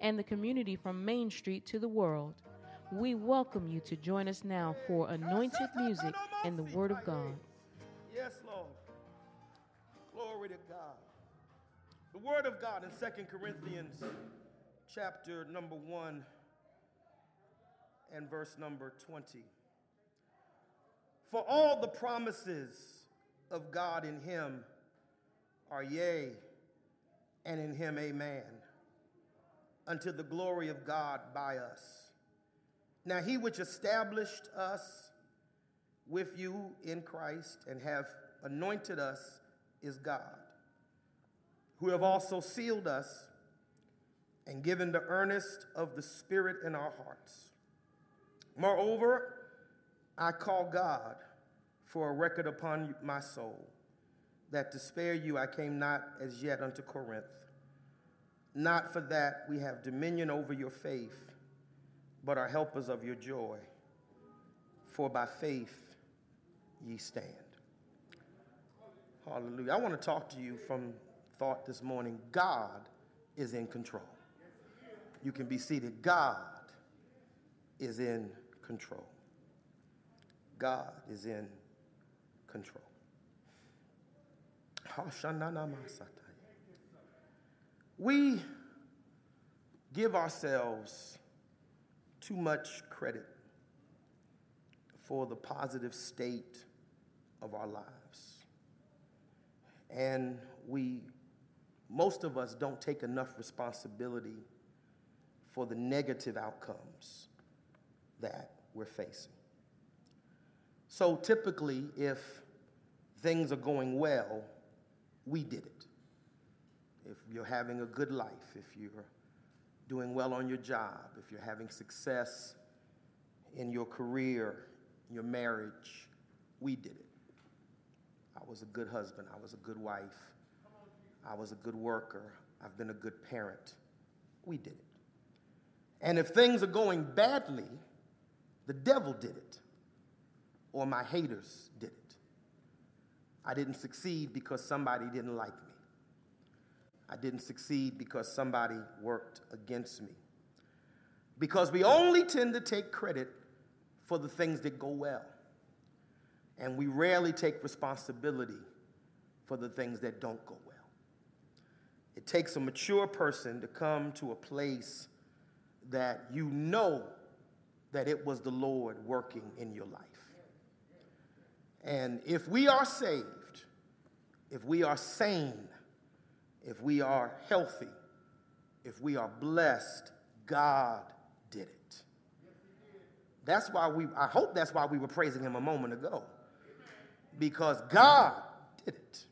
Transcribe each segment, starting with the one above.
and the community from Main Street to the world. We welcome you to join us now for anointed music and the Word of God. Yes, Lord. Glory to God. The Word of God in Second Corinthians chapter number 1 and verse number 20. For all the promises of God in him are yea, and in him amen, unto the glory of God by us. Now he which established us with you in Christ and have anointed us is God, who have also sealed us and given the earnest of the Spirit in our hearts. Moreover, I call God for a record upon my soul, that to spare you I came not as yet unto Corinth. Not for that we have dominion over your faith, but are helpers of your joy. For by faith ye stand. Hallelujah. I want to talk to you from thought this morning. God is in control. You can be seated. God is in control. God is in control. We give ourselves too much credit for the positive state of our lives. And we, most of us, don't take enough responsibility for the negative outcomes that we're facing. So typically, if things are going well, we did it. If you're having a good life, if you're doing well on your job, if you're having success in your career, your marriage, we did it. I was a good husband, I was a good wife, I was a good worker, I've been a good parent. We did it. And if things are going badly, the devil did it, or my haters did it. I didn't succeed because somebody didn't like me. I didn't succeed because somebody worked against me. Because we only tend to take credit for the things that go well, and we rarely take responsibility for the things that don't go well. It takes a mature person to come to a place that you know that it was the Lord working in your life. And if we are saved, if we are sane, if we are healthy, if we are blessed, God did it. That's why we, I hope that's why we were praising him a moment ago. Because God did it.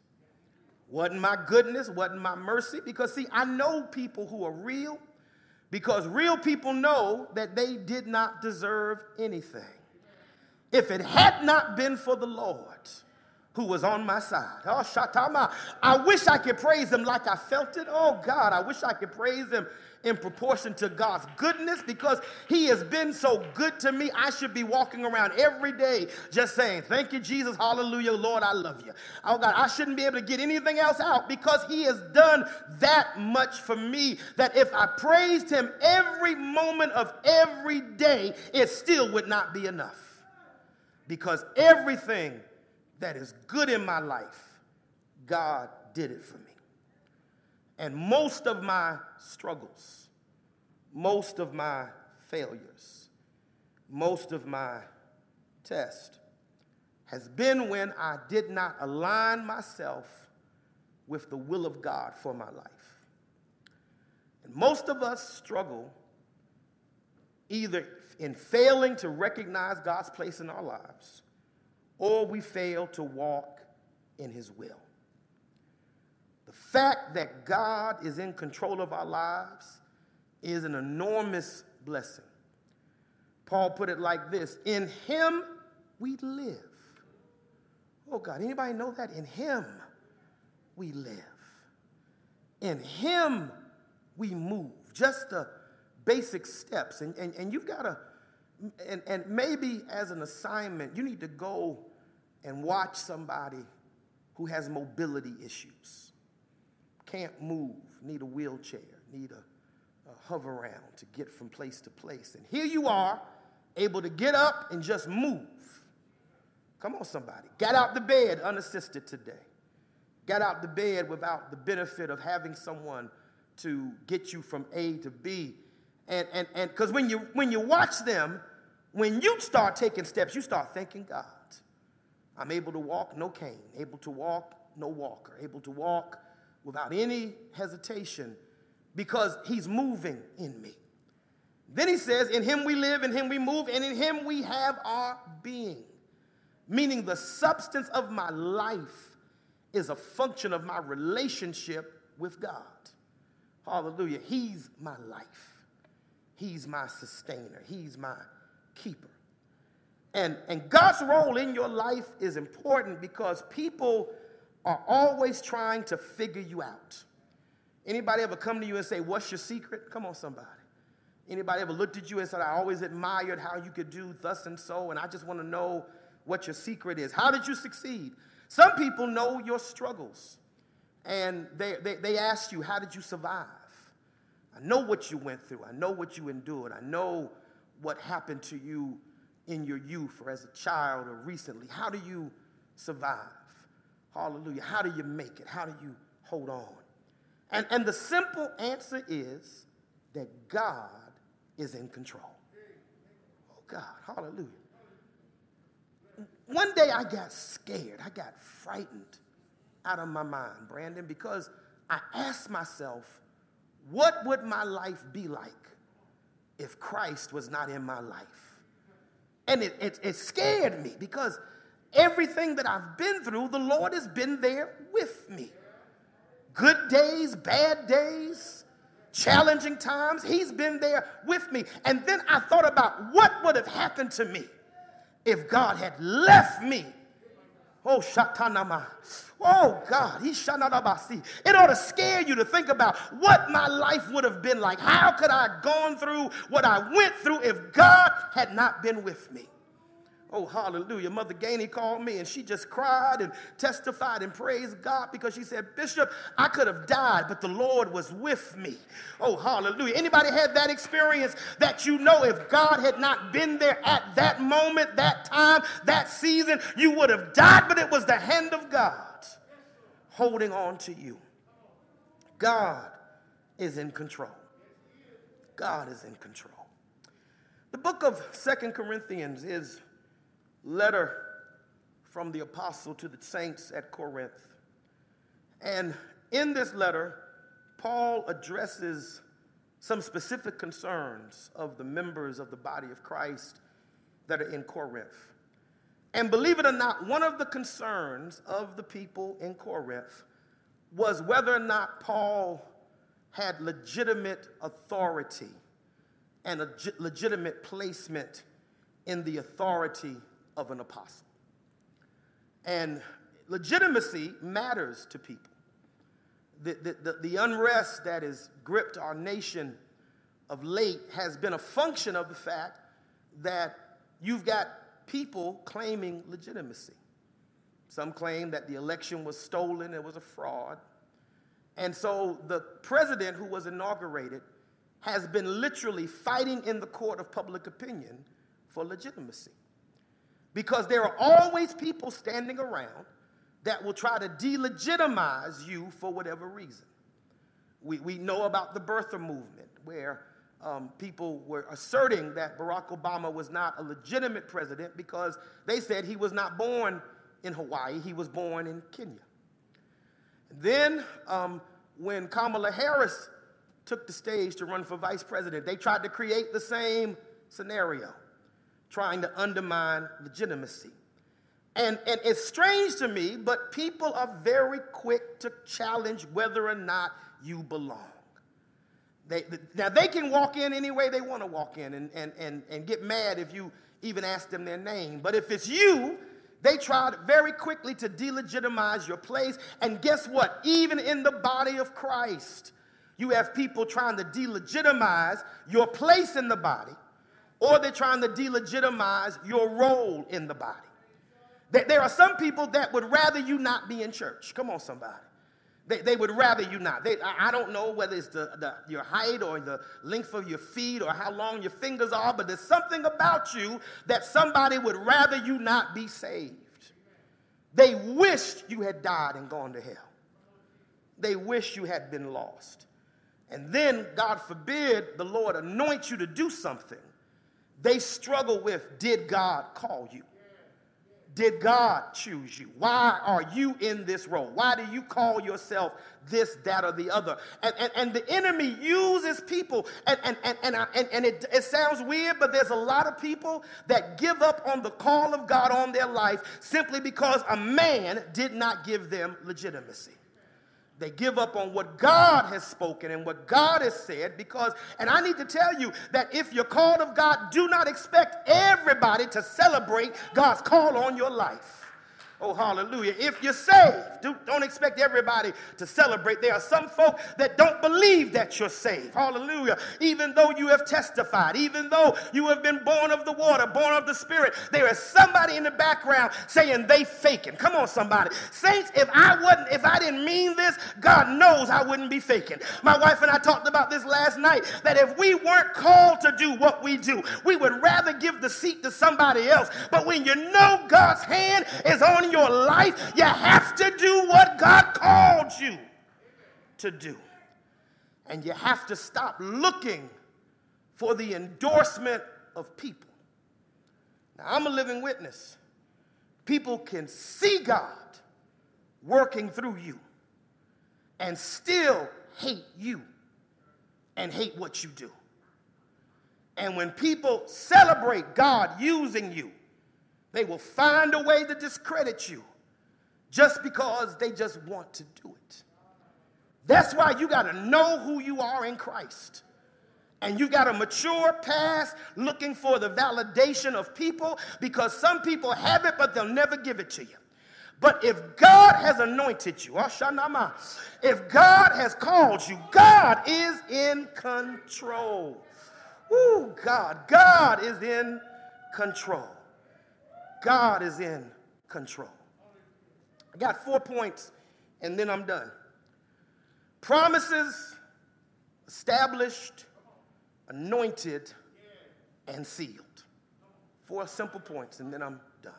Wasn't my goodness, wasn't my mercy. Because, see, I know people who are real because real people know that they did not deserve anything. If it had not been for the Lord who was on my side, oh, Shatama, I wish I could praise him like I felt it. Oh, God, I wish I could praise him in proportion to God's goodness because He has been so good to me. I should be walking around every day just saying, Thank you, Jesus. Hallelujah. Lord, I love you. Oh, God, I shouldn't be able to get anything else out because He has done that much for me that if I praised Him every moment of every day, it still would not be enough. Because everything that is good in my life, God did it for me. And most of my struggles, most of my failures, most of my test has been when I did not align myself with the will of God for my life. And most of us struggle either in failing to recognize God's place in our lives or we fail to walk in His will. The fact that God is in control of our lives is an enormous blessing. Paul put it like this In him we live. Oh God, anybody know that? In him we live. In him we move. Just the basic steps. And, and, and you've got to, and, and maybe as an assignment, you need to go and watch somebody who has mobility issues, can't move, need a wheelchair, need a, a Hoveround to get from place to place. And here you are, able to get up and just move. Come on, somebody. Get out the bed unassisted today. Get out the bed without the benefit of having someone to get you from A to B. And and and because when you when you watch them, when you start taking steps, you start thanking God. I'm able to walk, no cane. Able to walk, no walker. Able to walk without any hesitation because he's moving in me. Then he says, In him we live, in him we move, and in him we have our being. Meaning the substance of my life is a function of my relationship with God. Hallelujah. He's my life, He's my sustainer, He's my keeper. And, and God's role in your life is important because people are always trying to figure you out. Anybody ever come to you and say, What's your secret? Come on, somebody. Anybody ever looked at you and said, I always admired how you could do thus and so, and I just want to know what your secret is. How did you succeed? Some people know your struggles, and they, they, they ask you, How did you survive? I know what you went through, I know what you endured, I know what happened to you in your youth or as a child or recently. How do you survive? Hallelujah. How do you make it? How do you hold on? And, and the simple answer is that God is in control. Oh, God. Hallelujah. One day I got scared. I got frightened out of my mind, Brandon, because I asked myself, what would my life be like if Christ was not in my life? And it, it, it scared me because everything that I've been through, the Lord has been there with me. Good days, bad days, challenging times, He's been there with me. And then I thought about what would have happened to me if God had left me Oh, shatanama. Oh, God. He shanadabasi. It ought to scare you to think about what my life would have been like. How could I have gone through what I went through if God had not been with me? Oh, hallelujah. Mother Gainey called me and she just cried and testified and praised God because she said, Bishop, I could have died, but the Lord was with me. Oh, hallelujah. Anybody had that experience that you know if God had not been there at that moment, that time, that season, you would have died, but it was the hand of God holding on to you. God is in control. God is in control. The book of Second Corinthians is letter from the apostle to the saints at Corinth. And in this letter, Paul addresses some specific concerns of the members of the body of Christ that are in Corinth. And believe it or not, one of the concerns of the people in Corinth was whether or not Paul had legitimate authority and a legitimate placement in the authority of an apostle. And legitimacy matters to people. The, the, the, the, unrest that has gripped our nation of late has been a function of the fact that you've got people claiming legitimacy. Some claim that the election was stolen, it was a fraud. And so the president who was inaugurated has been literally fighting in the court of public opinion for legitimacy. Because there are always people standing around that will try to delegitimize you for whatever reason. We, we know about the birther movement, where um, people were asserting that Barack Obama was not a legitimate president because they said he was not born in Hawaii, he was born in Kenya. Then, um, when Kamala Harris took the stage to run for vice president, they tried to create the same scenario trying to undermine legitimacy. And, and it's strange to me, but people are very quick to challenge whether or not you belong. They, now, they can walk in any way they want to walk in and, and, and, and get mad if you even ask them their name. But if it's you, they tried very quickly to delegitimize your place. And guess what? Even in the body of Christ, you have people trying to delegitimize your place in the body, or they're trying to delegitimize your role in the body. There are some people that would rather you not be in church. Come on, somebody. They, they would rather you not. They, I don't know whether it's the, the, your height or the length of your feet or how long your fingers are, but there's something about you that somebody would rather you not be saved. They wished you had died and gone to hell. They wish you had been lost. And then, God forbid, the Lord anoints you to do something. They struggle with, did God call you? did God choose you? Why are you in this role? Why do you call yourself this, that, or the other? And, and, and the enemy uses people, and, and, and, and, and, and it, it sounds weird, but there's a lot of people that give up on the call of God on their life simply because a man did not give them legitimacy. They give up on what God has spoken and what God has said because, and I need to tell you that if you're called of God, do not expect everybody to celebrate God's call on your life. Oh, hallelujah. If you're saved, do, not expect everybody to celebrate. There are some folk that don't believe that you're saved. Hallelujah. Even though you have testified, even though you have been born of the water, born of the Spirit, there is somebody in the background saying they faking. Come on, somebody. Saints, if I wasn't, if I didn't mean this, God knows I wouldn't be faking. My wife and I talked about this last night that if we weren't called to do what we do, we would rather give the seat to somebody else. But when you know God's hand is on your life, you have to do what God called you to do. And you have to stop looking for the endorsement of people. Now, I'm a living witness. People can see God working through you and still hate you and hate what you do. And when people celebrate God using you they will find a way to discredit you just because they just want to do it. That's why you got to know who you are in Christ. And you got to mature past looking for the validation of people because some people have it, but they'll never give it to you. But if God has anointed you, if God has called you, God is in control. Ooh, God, God is in control. God is in control. I got four points and then I'm done. Promises established, anointed, and sealed. Four simple points and then I'm done.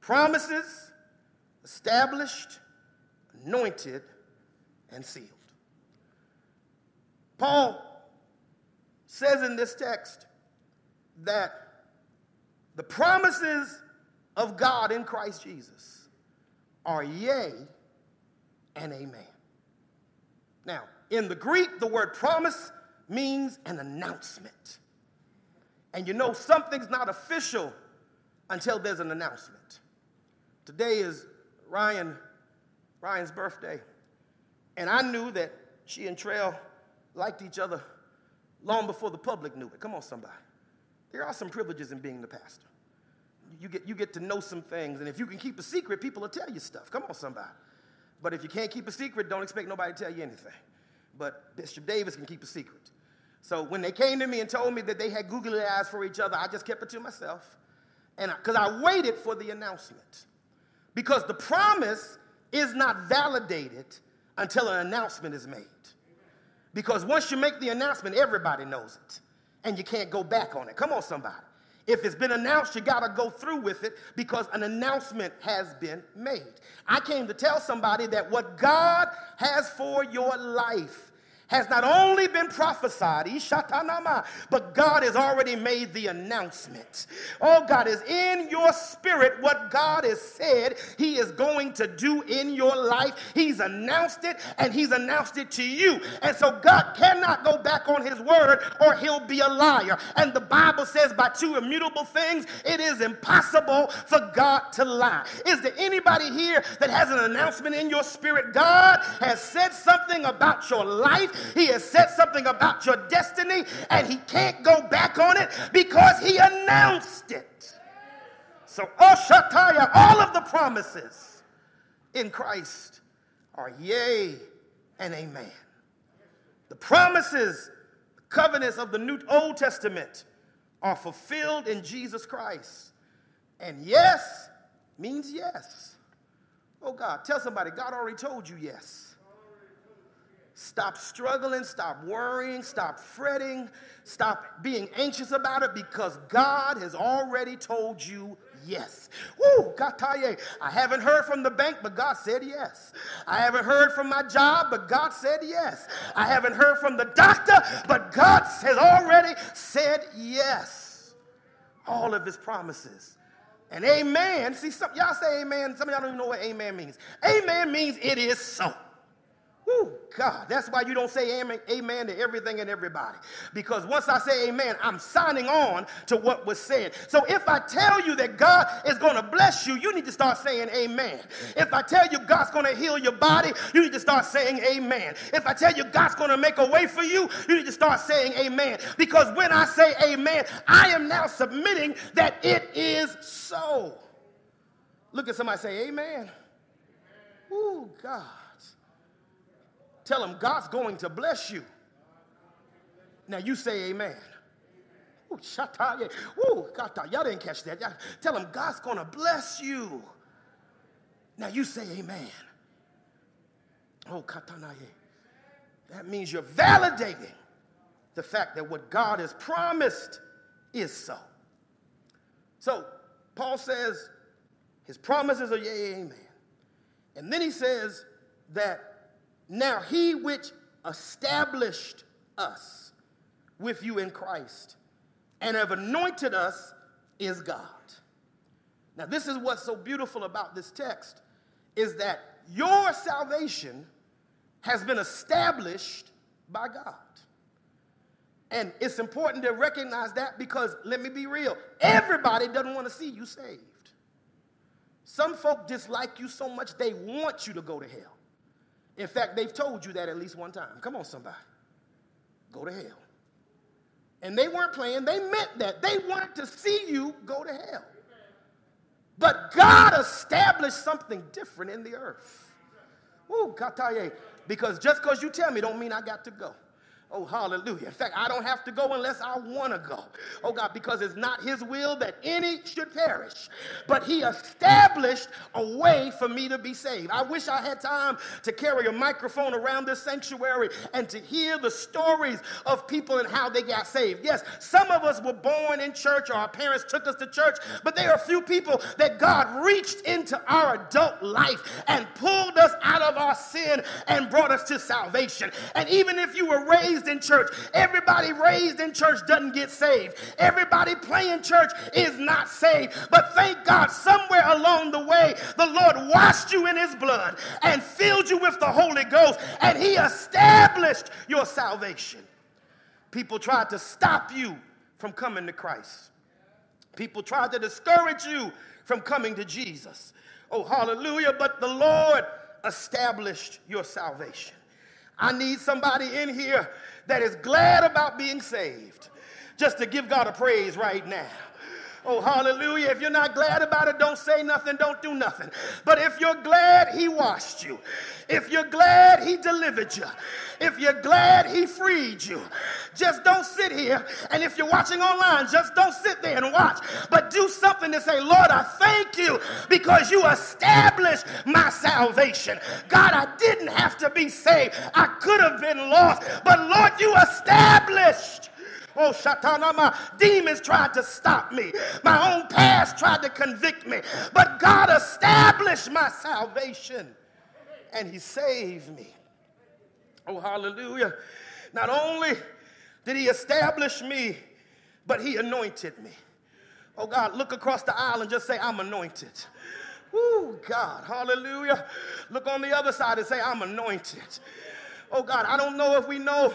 Promises established, anointed, and sealed. Paul says in this text that the promises of God in Christ Jesus are yea and amen. Now, in the Greek, the word promise means an announcement. And you know, something's not official until there's an announcement. Today is Ryan, Ryan's birthday. And I knew that she and Trail liked each other long before the public knew it. Come on, somebody. There are some privileges in being the pastor you get, you get to know some things. And if you can keep a secret, people will tell you stuff. Come on, somebody. But if you can't keep a secret, don't expect nobody to tell you anything. But Bishop Davis can keep a secret. So when they came to me and told me that they had googly eyes for each other, I just kept it to myself. And because I, I waited for the announcement. Because the promise is not validated until an announcement is made. Because once you make the announcement, everybody knows it. And you can't go back on it. Come on, somebody. If it's been announced, you got to go through with it because an announcement has been made. I came to tell somebody that what God has for your life has not only been prophesied, but God has already made the announcement. Oh, God is in your spirit what God has said He is going to do in your life. He's announced it and He's announced it to you. And so God cannot go back on His word or He'll be a liar. And the Bible says, by two immutable things, it is impossible for God to lie. Is there anybody here that has an announcement in your spirit? God has said something about your life He has said something about your destiny, and he can't go back on it because he announced it. So, oh, Oshataya, all of the promises in Christ are yea and amen. The promises, the covenants of the New Old Testament are fulfilled in Jesus Christ. And yes means yes. Oh God, tell somebody, God already told you yes. Stop struggling, stop worrying, stop fretting, stop being anxious about it because God has already told you yes. Woo, Kataye. I haven't heard from the bank, but God said yes. I haven't heard from my job, but God said yes. I haven't heard from the doctor, but God has already said yes. All of his promises. And amen. See, some, y'all say amen. Some of y'all don't even know what amen means. Amen means it is so. Whew, God, that's why you don't say amen, amen to everything and everybody. Because once I say amen, I'm signing on to what was said. So if I tell you that God is going to bless you, you need to start saying amen. If I tell you God's going to heal your body, you need to start saying amen. If I tell you God's going to make a way for you, you need to start saying amen. Because when I say amen, I am now submitting that it is so. Look at somebody say amen. Oh, God. Tell them God's going to bless you. Now you say amen. Ooh, Ooh, gata. Y'all didn't catch that. Y'all, tell them God's going to bless you. Now you say amen. Oh, katanaye. That means you're validating the fact that what God has promised is so. So Paul says his promises are yea, amen. And then he says that now he which established us with you in Christ and have anointed us is God. Now, this is what's so beautiful about this text is that your salvation has been established by God. And it's important to recognize that because let me be real, everybody doesn't want to see you saved. Some folk dislike you so much they want you to go to hell. In fact, they've told you that at least one time. Come on, somebody. Go to hell. And they weren't playing, they meant that. They wanted to see you go to hell. But God established something different in the earth. Ooh, kataye. Because just because you tell me don't mean I got to go. Oh, hallelujah. In fact, I don't have to go unless I want to go. Oh, God, because it's not His will that any should perish. But He established a way for me to be saved. I wish I had time to carry a microphone around this sanctuary and to hear the stories of people and how they got saved. Yes, some of us were born in church or our parents took us to church, but there are few people that God reached into our adult life and pulled us out of our sin and brought us to salvation. And even if you were raised raised in church. Everybody raised in church doesn't get saved. Everybody playing church is not saved. But thank God, somewhere along the way, the Lord washed you in his blood and filled you with the Holy Ghost, and he established your salvation. People tried to stop you from coming to Christ. People tried to discourage you from coming to Jesus. Oh, hallelujah. But the Lord established your salvation. I need somebody in here that is glad about being saved just to give God a praise right now. Oh, hallelujah. If you're not glad about it, don't say nothing, don't do nothing. But if you're glad He washed you, if you're glad He delivered you, if you're glad He freed you, just don't sit here. And if you're watching online, just don't sit there and watch, but do something to say, Lord, I thank you because you established my salvation. God, I didn't have to be saved, I could have been lost, but Lord, you established Oh, demons tried to stop me. My own past tried to convict me. But God established my salvation and He saved me. Oh, hallelujah. Not only did He establish me, but He anointed me. Oh, God, look across the aisle and just say, I'm anointed. Oh, God, hallelujah. Look on the other side and say, I'm anointed. Oh God, I don't know if we know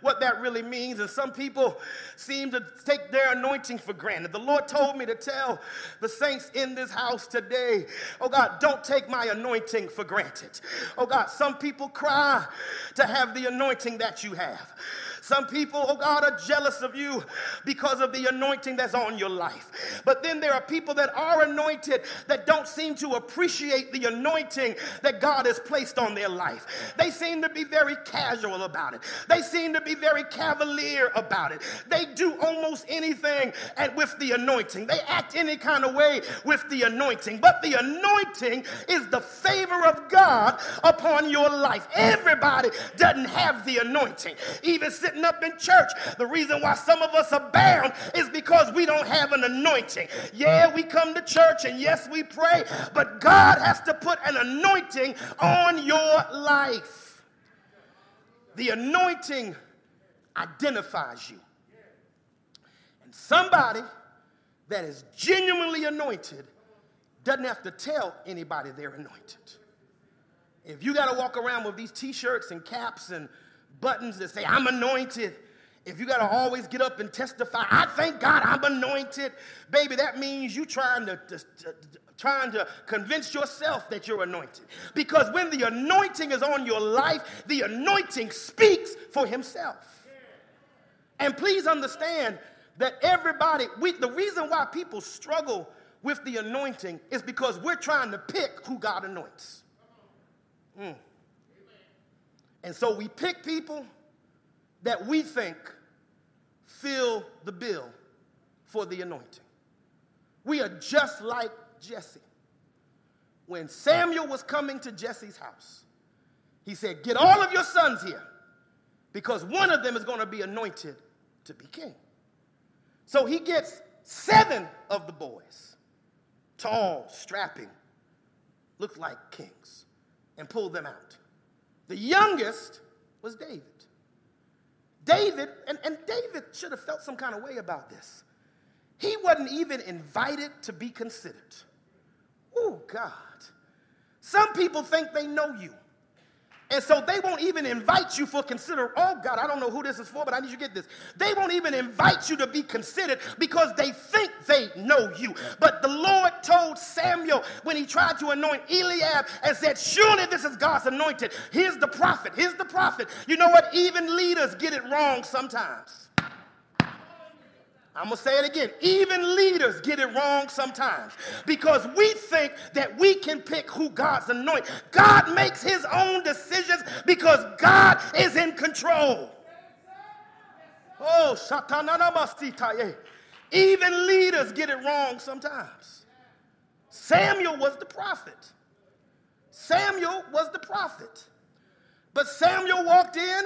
what that really means. And some people seem to take their anointing for granted. The Lord told me to tell the saints in this house today, oh God, don't take my anointing for granted. Oh God, some people cry to have the anointing that you have. Some people, oh God, are jealous of you because of the anointing that's on your life. But then there are people that are anointed that don't seem to appreciate the anointing that God has placed on their life. They seem to be very casual about it, they seem to be very cavalier about it. They do almost anything and with the anointing, they act any kind of way with the anointing. But the anointing is the favor of God upon your life. Everybody doesn't have the anointing. Even sitting sitting up in church. The reason why some of us are bound is because we don't have an anointing. Yeah, we come to church and yes, we pray, but God has to put an anointing on your life. The anointing identifies you. And somebody that is genuinely anointed doesn't have to tell anybody they're anointed. If you got to walk around with these t shirts and caps and buttons that say, I'm anointed. If you got to always get up and testify, I thank God I'm anointed, baby, that means you trying to, to, to, trying to convince yourself that you're anointed. Because when the anointing is on your life, the anointing speaks for himself. And please understand that everybody, we, the reason why people struggle with the anointing is because we're trying to pick who God anoints. Mm. And so we pick people that we think fill the bill for the anointing. We are just like Jesse. When Samuel was coming to Jesse's house, he said, Get all of your sons here because one of them is going to be anointed to be king. So he gets seven of the boys, tall, strapping, look like kings, and pull them out. The youngest was David. David, and, and David should have felt some kind of way about this. He wasn't even invited to be considered. Oh, God. Some people think they know you. And so they won't even invite you for consider. Oh God, I don't know who this is for, but I need you to get this. They won't even invite you to be considered because they think they know you. But the Lord told Samuel when he tried to anoint Eliab and said, Surely this is God's anointed. Here's the prophet. Here's the prophet. You know what? Even leaders get it wrong sometimes. I'm going to say it again. Even leaders get it wrong sometimes because we think that we can pick who God's anoint. God makes his own decisions because God is in control. Oh, even leaders get it wrong sometimes. Samuel was the prophet. Samuel was the prophet. But Samuel walked in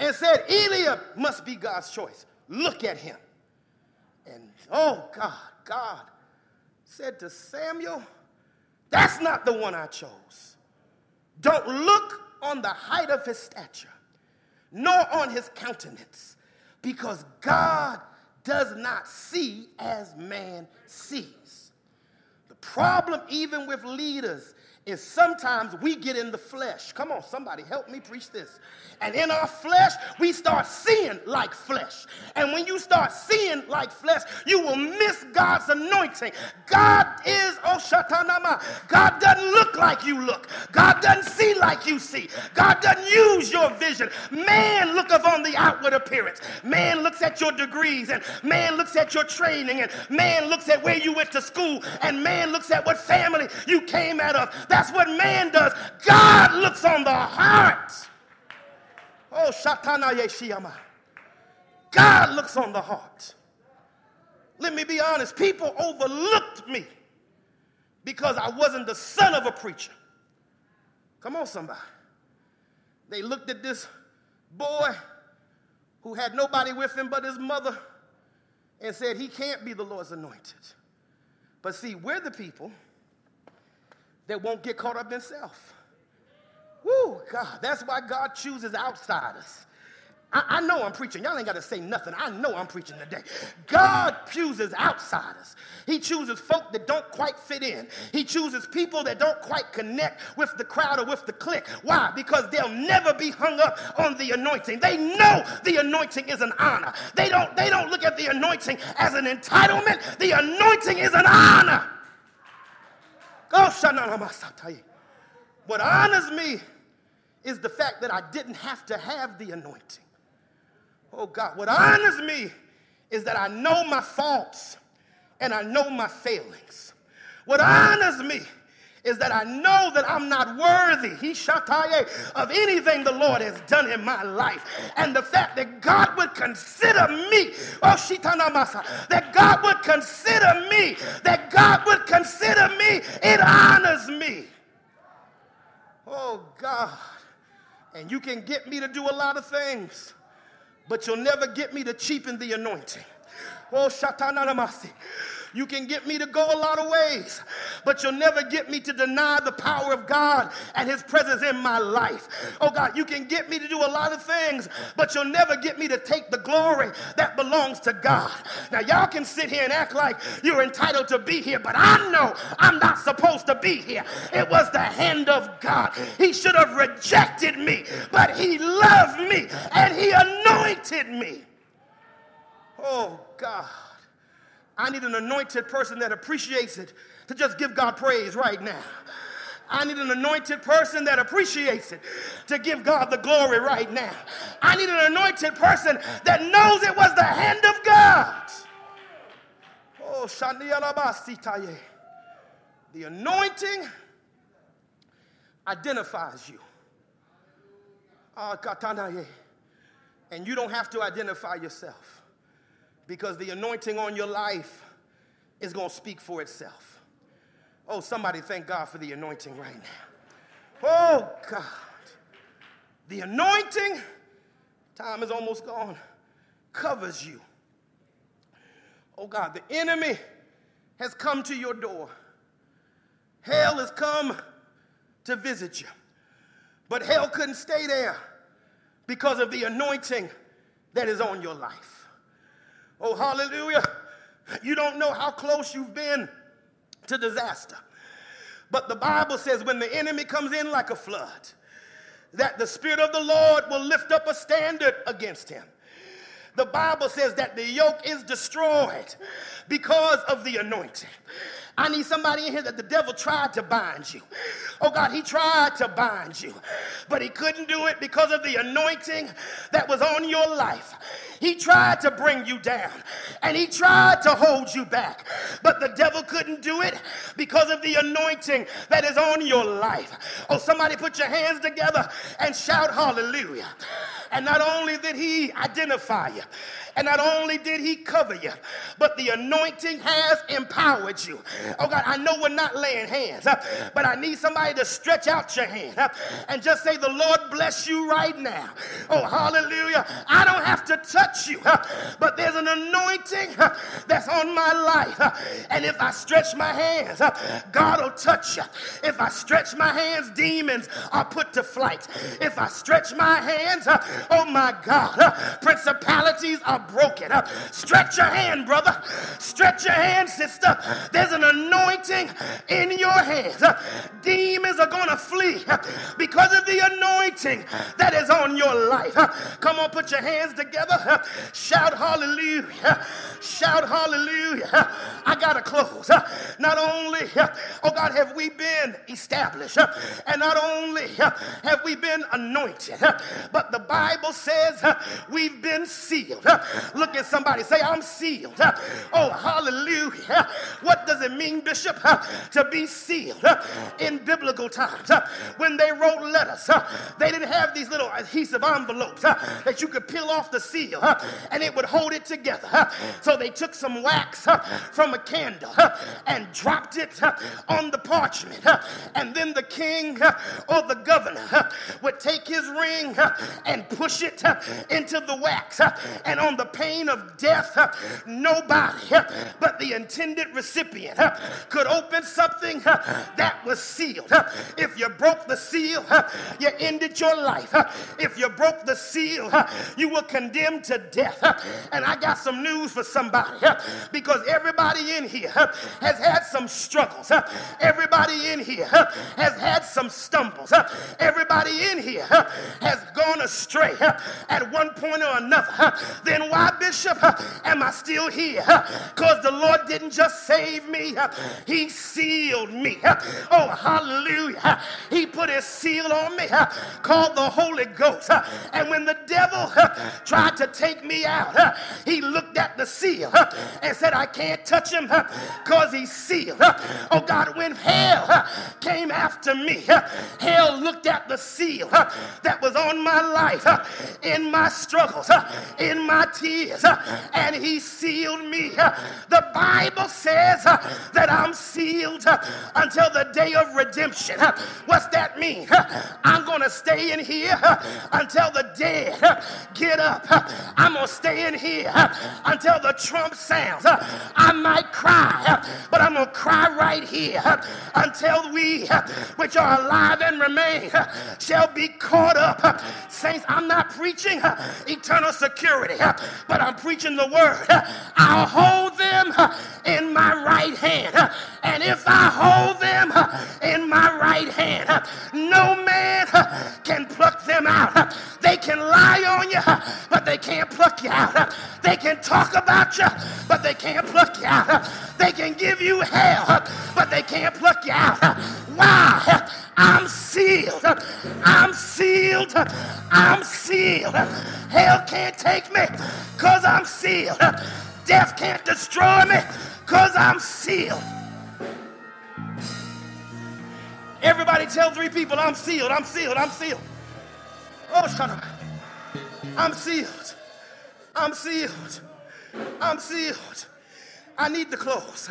and said, Eliab must be God's choice. Look at him. And oh God, God said to Samuel, That's not the one I chose. Don't look on the height of his stature, nor on his countenance, because God does not see as man sees. The problem, even with leaders, is sometimes we get in the flesh. Come on, somebody help me preach this. And in our flesh, we start seeing like flesh. And when you start seeing like flesh, you will miss God's anointing. God is oh, Oshatanama. God doesn't look like you look. God doesn't see like you see. God doesn't use your vision. Man looketh on the outward appearance. Man looks at your degrees and man looks at your training and man looks at where you went to school and man looks at what family you came out of. That's what man does. God looks on the heart. Oh, Shatana Yeshiyama. God looks on the heart. Let me be honest, people overlooked me because I wasn't the son of a preacher. Come on, somebody. They looked at this boy who had nobody with him but his mother and said, He can't be the Lord's anointed. But see, we're the people that won't get caught up in self. Woo, God. That's why God chooses outsiders. I, I know I'm preaching. Y'all ain't got to say nothing. I know I'm preaching today. God chooses outsiders. He chooses folk that don't quite fit in. He chooses people that don't quite connect with the crowd or with the clique. Why? Because they'll never be hung up on the anointing. They know the anointing is an honor. They don't, they don't look at the anointing as an entitlement. The anointing is an honor. What honors me is the fact that I didn't have to have the anointing. Oh God, what honors me is that I know my faults and I know my failings. What honors me is that I know that I'm not worthy, he shataye, of anything the Lord has done in my life. And the fact that God would consider me, oh that God would consider me, that God would consider me, it honors me. Oh God. And you can get me to do a lot of things but you'll never get me to cheapen the anointing. Oh, shatanamasi. You can get me to go a lot of ways, but you'll never get me to deny the power of God and His presence in my life. Oh God, you can get me to do a lot of things, but you'll never get me to take the glory that belongs to God. Now, y'all can sit here and act like you're entitled to be here, but I know I'm not supposed to be here. It was the hand of God. He should have rejected me, but He loved me and He anointed me. Oh God. I need an anointed person that appreciates it to just give God praise right now. I need an anointed person that appreciates it to give God the glory right now. I need an anointed person that knows it was the hand of God. Oh, Shandialabasitaye. The anointing identifies you. Ah, and you don't have to identify yourself because the anointing on your life is going to speak for itself. Oh, somebody thank God for the anointing right now. Oh, God. The anointing, time is almost gone, covers you. Oh, God, the enemy has come to your door. Hell has come to visit you. But hell couldn't stay there because of the anointing that is on your life. Oh, hallelujah. You don't know how close you've been to disaster. But the Bible says when the enemy comes in like a flood, that the Spirit of the Lord will lift up a standard against him. The Bible says that the yoke is destroyed because of the anointing. I need somebody in here that the devil tried to bind you. Oh God, he tried to bind you, but he couldn't do it because of the anointing that was on your life. He tried to bring you down and he tried to hold you back, but the devil couldn't do it because of the anointing that is on your life. Oh, somebody put your hands together and shout hallelujah. And not only did he identify you, and not only did he cover you, but the anointing has empowered you. Oh God, I know we're not laying hands, but I need somebody to stretch out your hand and just say, The Lord bless you right now. Oh, hallelujah. I don't have to touch you, but there's an anointing that's on my life. And if I stretch my hands, God will touch you. If I stretch my hands, demons are put to flight. If I stretch my hands, oh my God, principalities are broken. Stretch your hand, brother. Stretch your hand, sister. There's an anointing in your hands. Demons are going to flee because of the anointing that is on your life. Come on, put your hands together. Shout hallelujah. Shout hallelujah. I got to close. Not only, oh God, have we been established, and not only have we been anointed, but the Bible says we've been sealed. Look at somebody, say, I'm sealed. Oh, hallelujah. What does it mean, Bishop, to be sealed? In biblical times, when they wrote letters, they didn't have these little adhesive envelopes that you could peel off the seal and it would hold it together. So they took some wax from a candle and dropped it on the parchment. And then the king or the governor would take his ring and push it into the wax. And on the pain of death, nobody but the intended recipient could open something that was sealed. If you broke the seal, you ended your life. If you broke the seal, you were condemned to death. And I got some news for somebody because everybody in here has had some struggles. Everybody in here has had some stumbles. Everybody in here has gone astray at one point or another. Then why, Bishop, am I still here? Because the Lord didn't just save me, He sealed me. Oh, hallelujah. He put His seal on me called the Holy Ghost. And when the devil tried to take me out, he looked at the seal and said, I can't touch him because he's sealed. Oh God, when hell came after me, hell looked at the seal that was on my life, in my struggles, in my tears, uh, and he sealed me. Uh, the Bible says uh, that I'm sealed until the day of redemption. What's that mean? I'm going to stay in here until the dead get up. I'm going to stay in here until the trump sounds. I might cry, but I'm going to cry right here until we, which are alive and remain, shall be caught up. Saints, I'm not preaching eternal security, but I'm preaching the word. I'll hold them in my right hand. And if I hold them in my right hand, no man can pluck them out. They can lie on you, but they can't pluck you out. They can talk about you, but they can't pluck you out. They can give you hell, but they can't pluck you out. Why? I'm sealed. I'm sealed. I'm sealed. Hell can't take me because I'm sealed. Death can't destroy me because I'm sealed. Everybody tell three people, I'm sealed, I'm sealed, I'm sealed. Oh, shut up. I'm sealed. I'm sealed. I'm sealed. I need the close.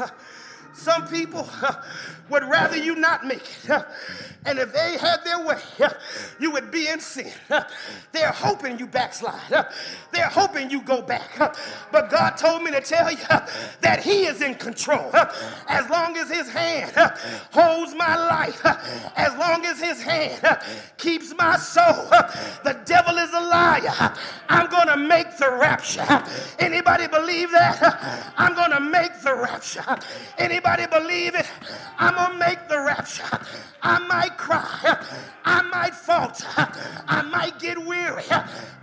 Some people would rather you not make it. And if they had their way, you would be in sin. They're hoping you backslide. They're hoping you go back. But God told me to tell you that He is in control. As long as His hand holds my life, as long as His hand keeps my soul, the devil is a liar. I'm going to make the rapture. Anybody believe that? I'm going to make the rapture. Anybody believe it? I'm going to make the rapture. I might cry. I might falter. I might get weary.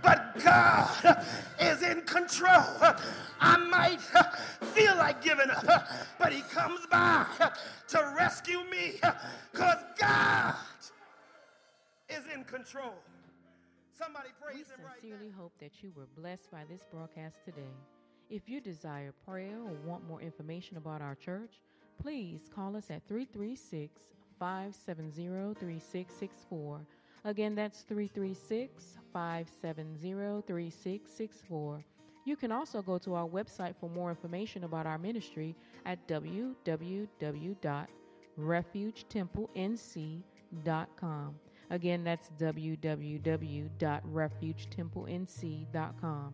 But God is in control. I might feel like giving up, but He comes by to rescue me because God is in control. Somebody praise We Him right sincerely hope that you were blessed by this broadcast today. If you desire prayer or want more information about our church, please call us at 336 570 3664. Again, that's 336 570 3664. You can also go to our website for more information about our ministry at www.refugetemple.nc.com. Again, that's www.refugetemple.nc.com.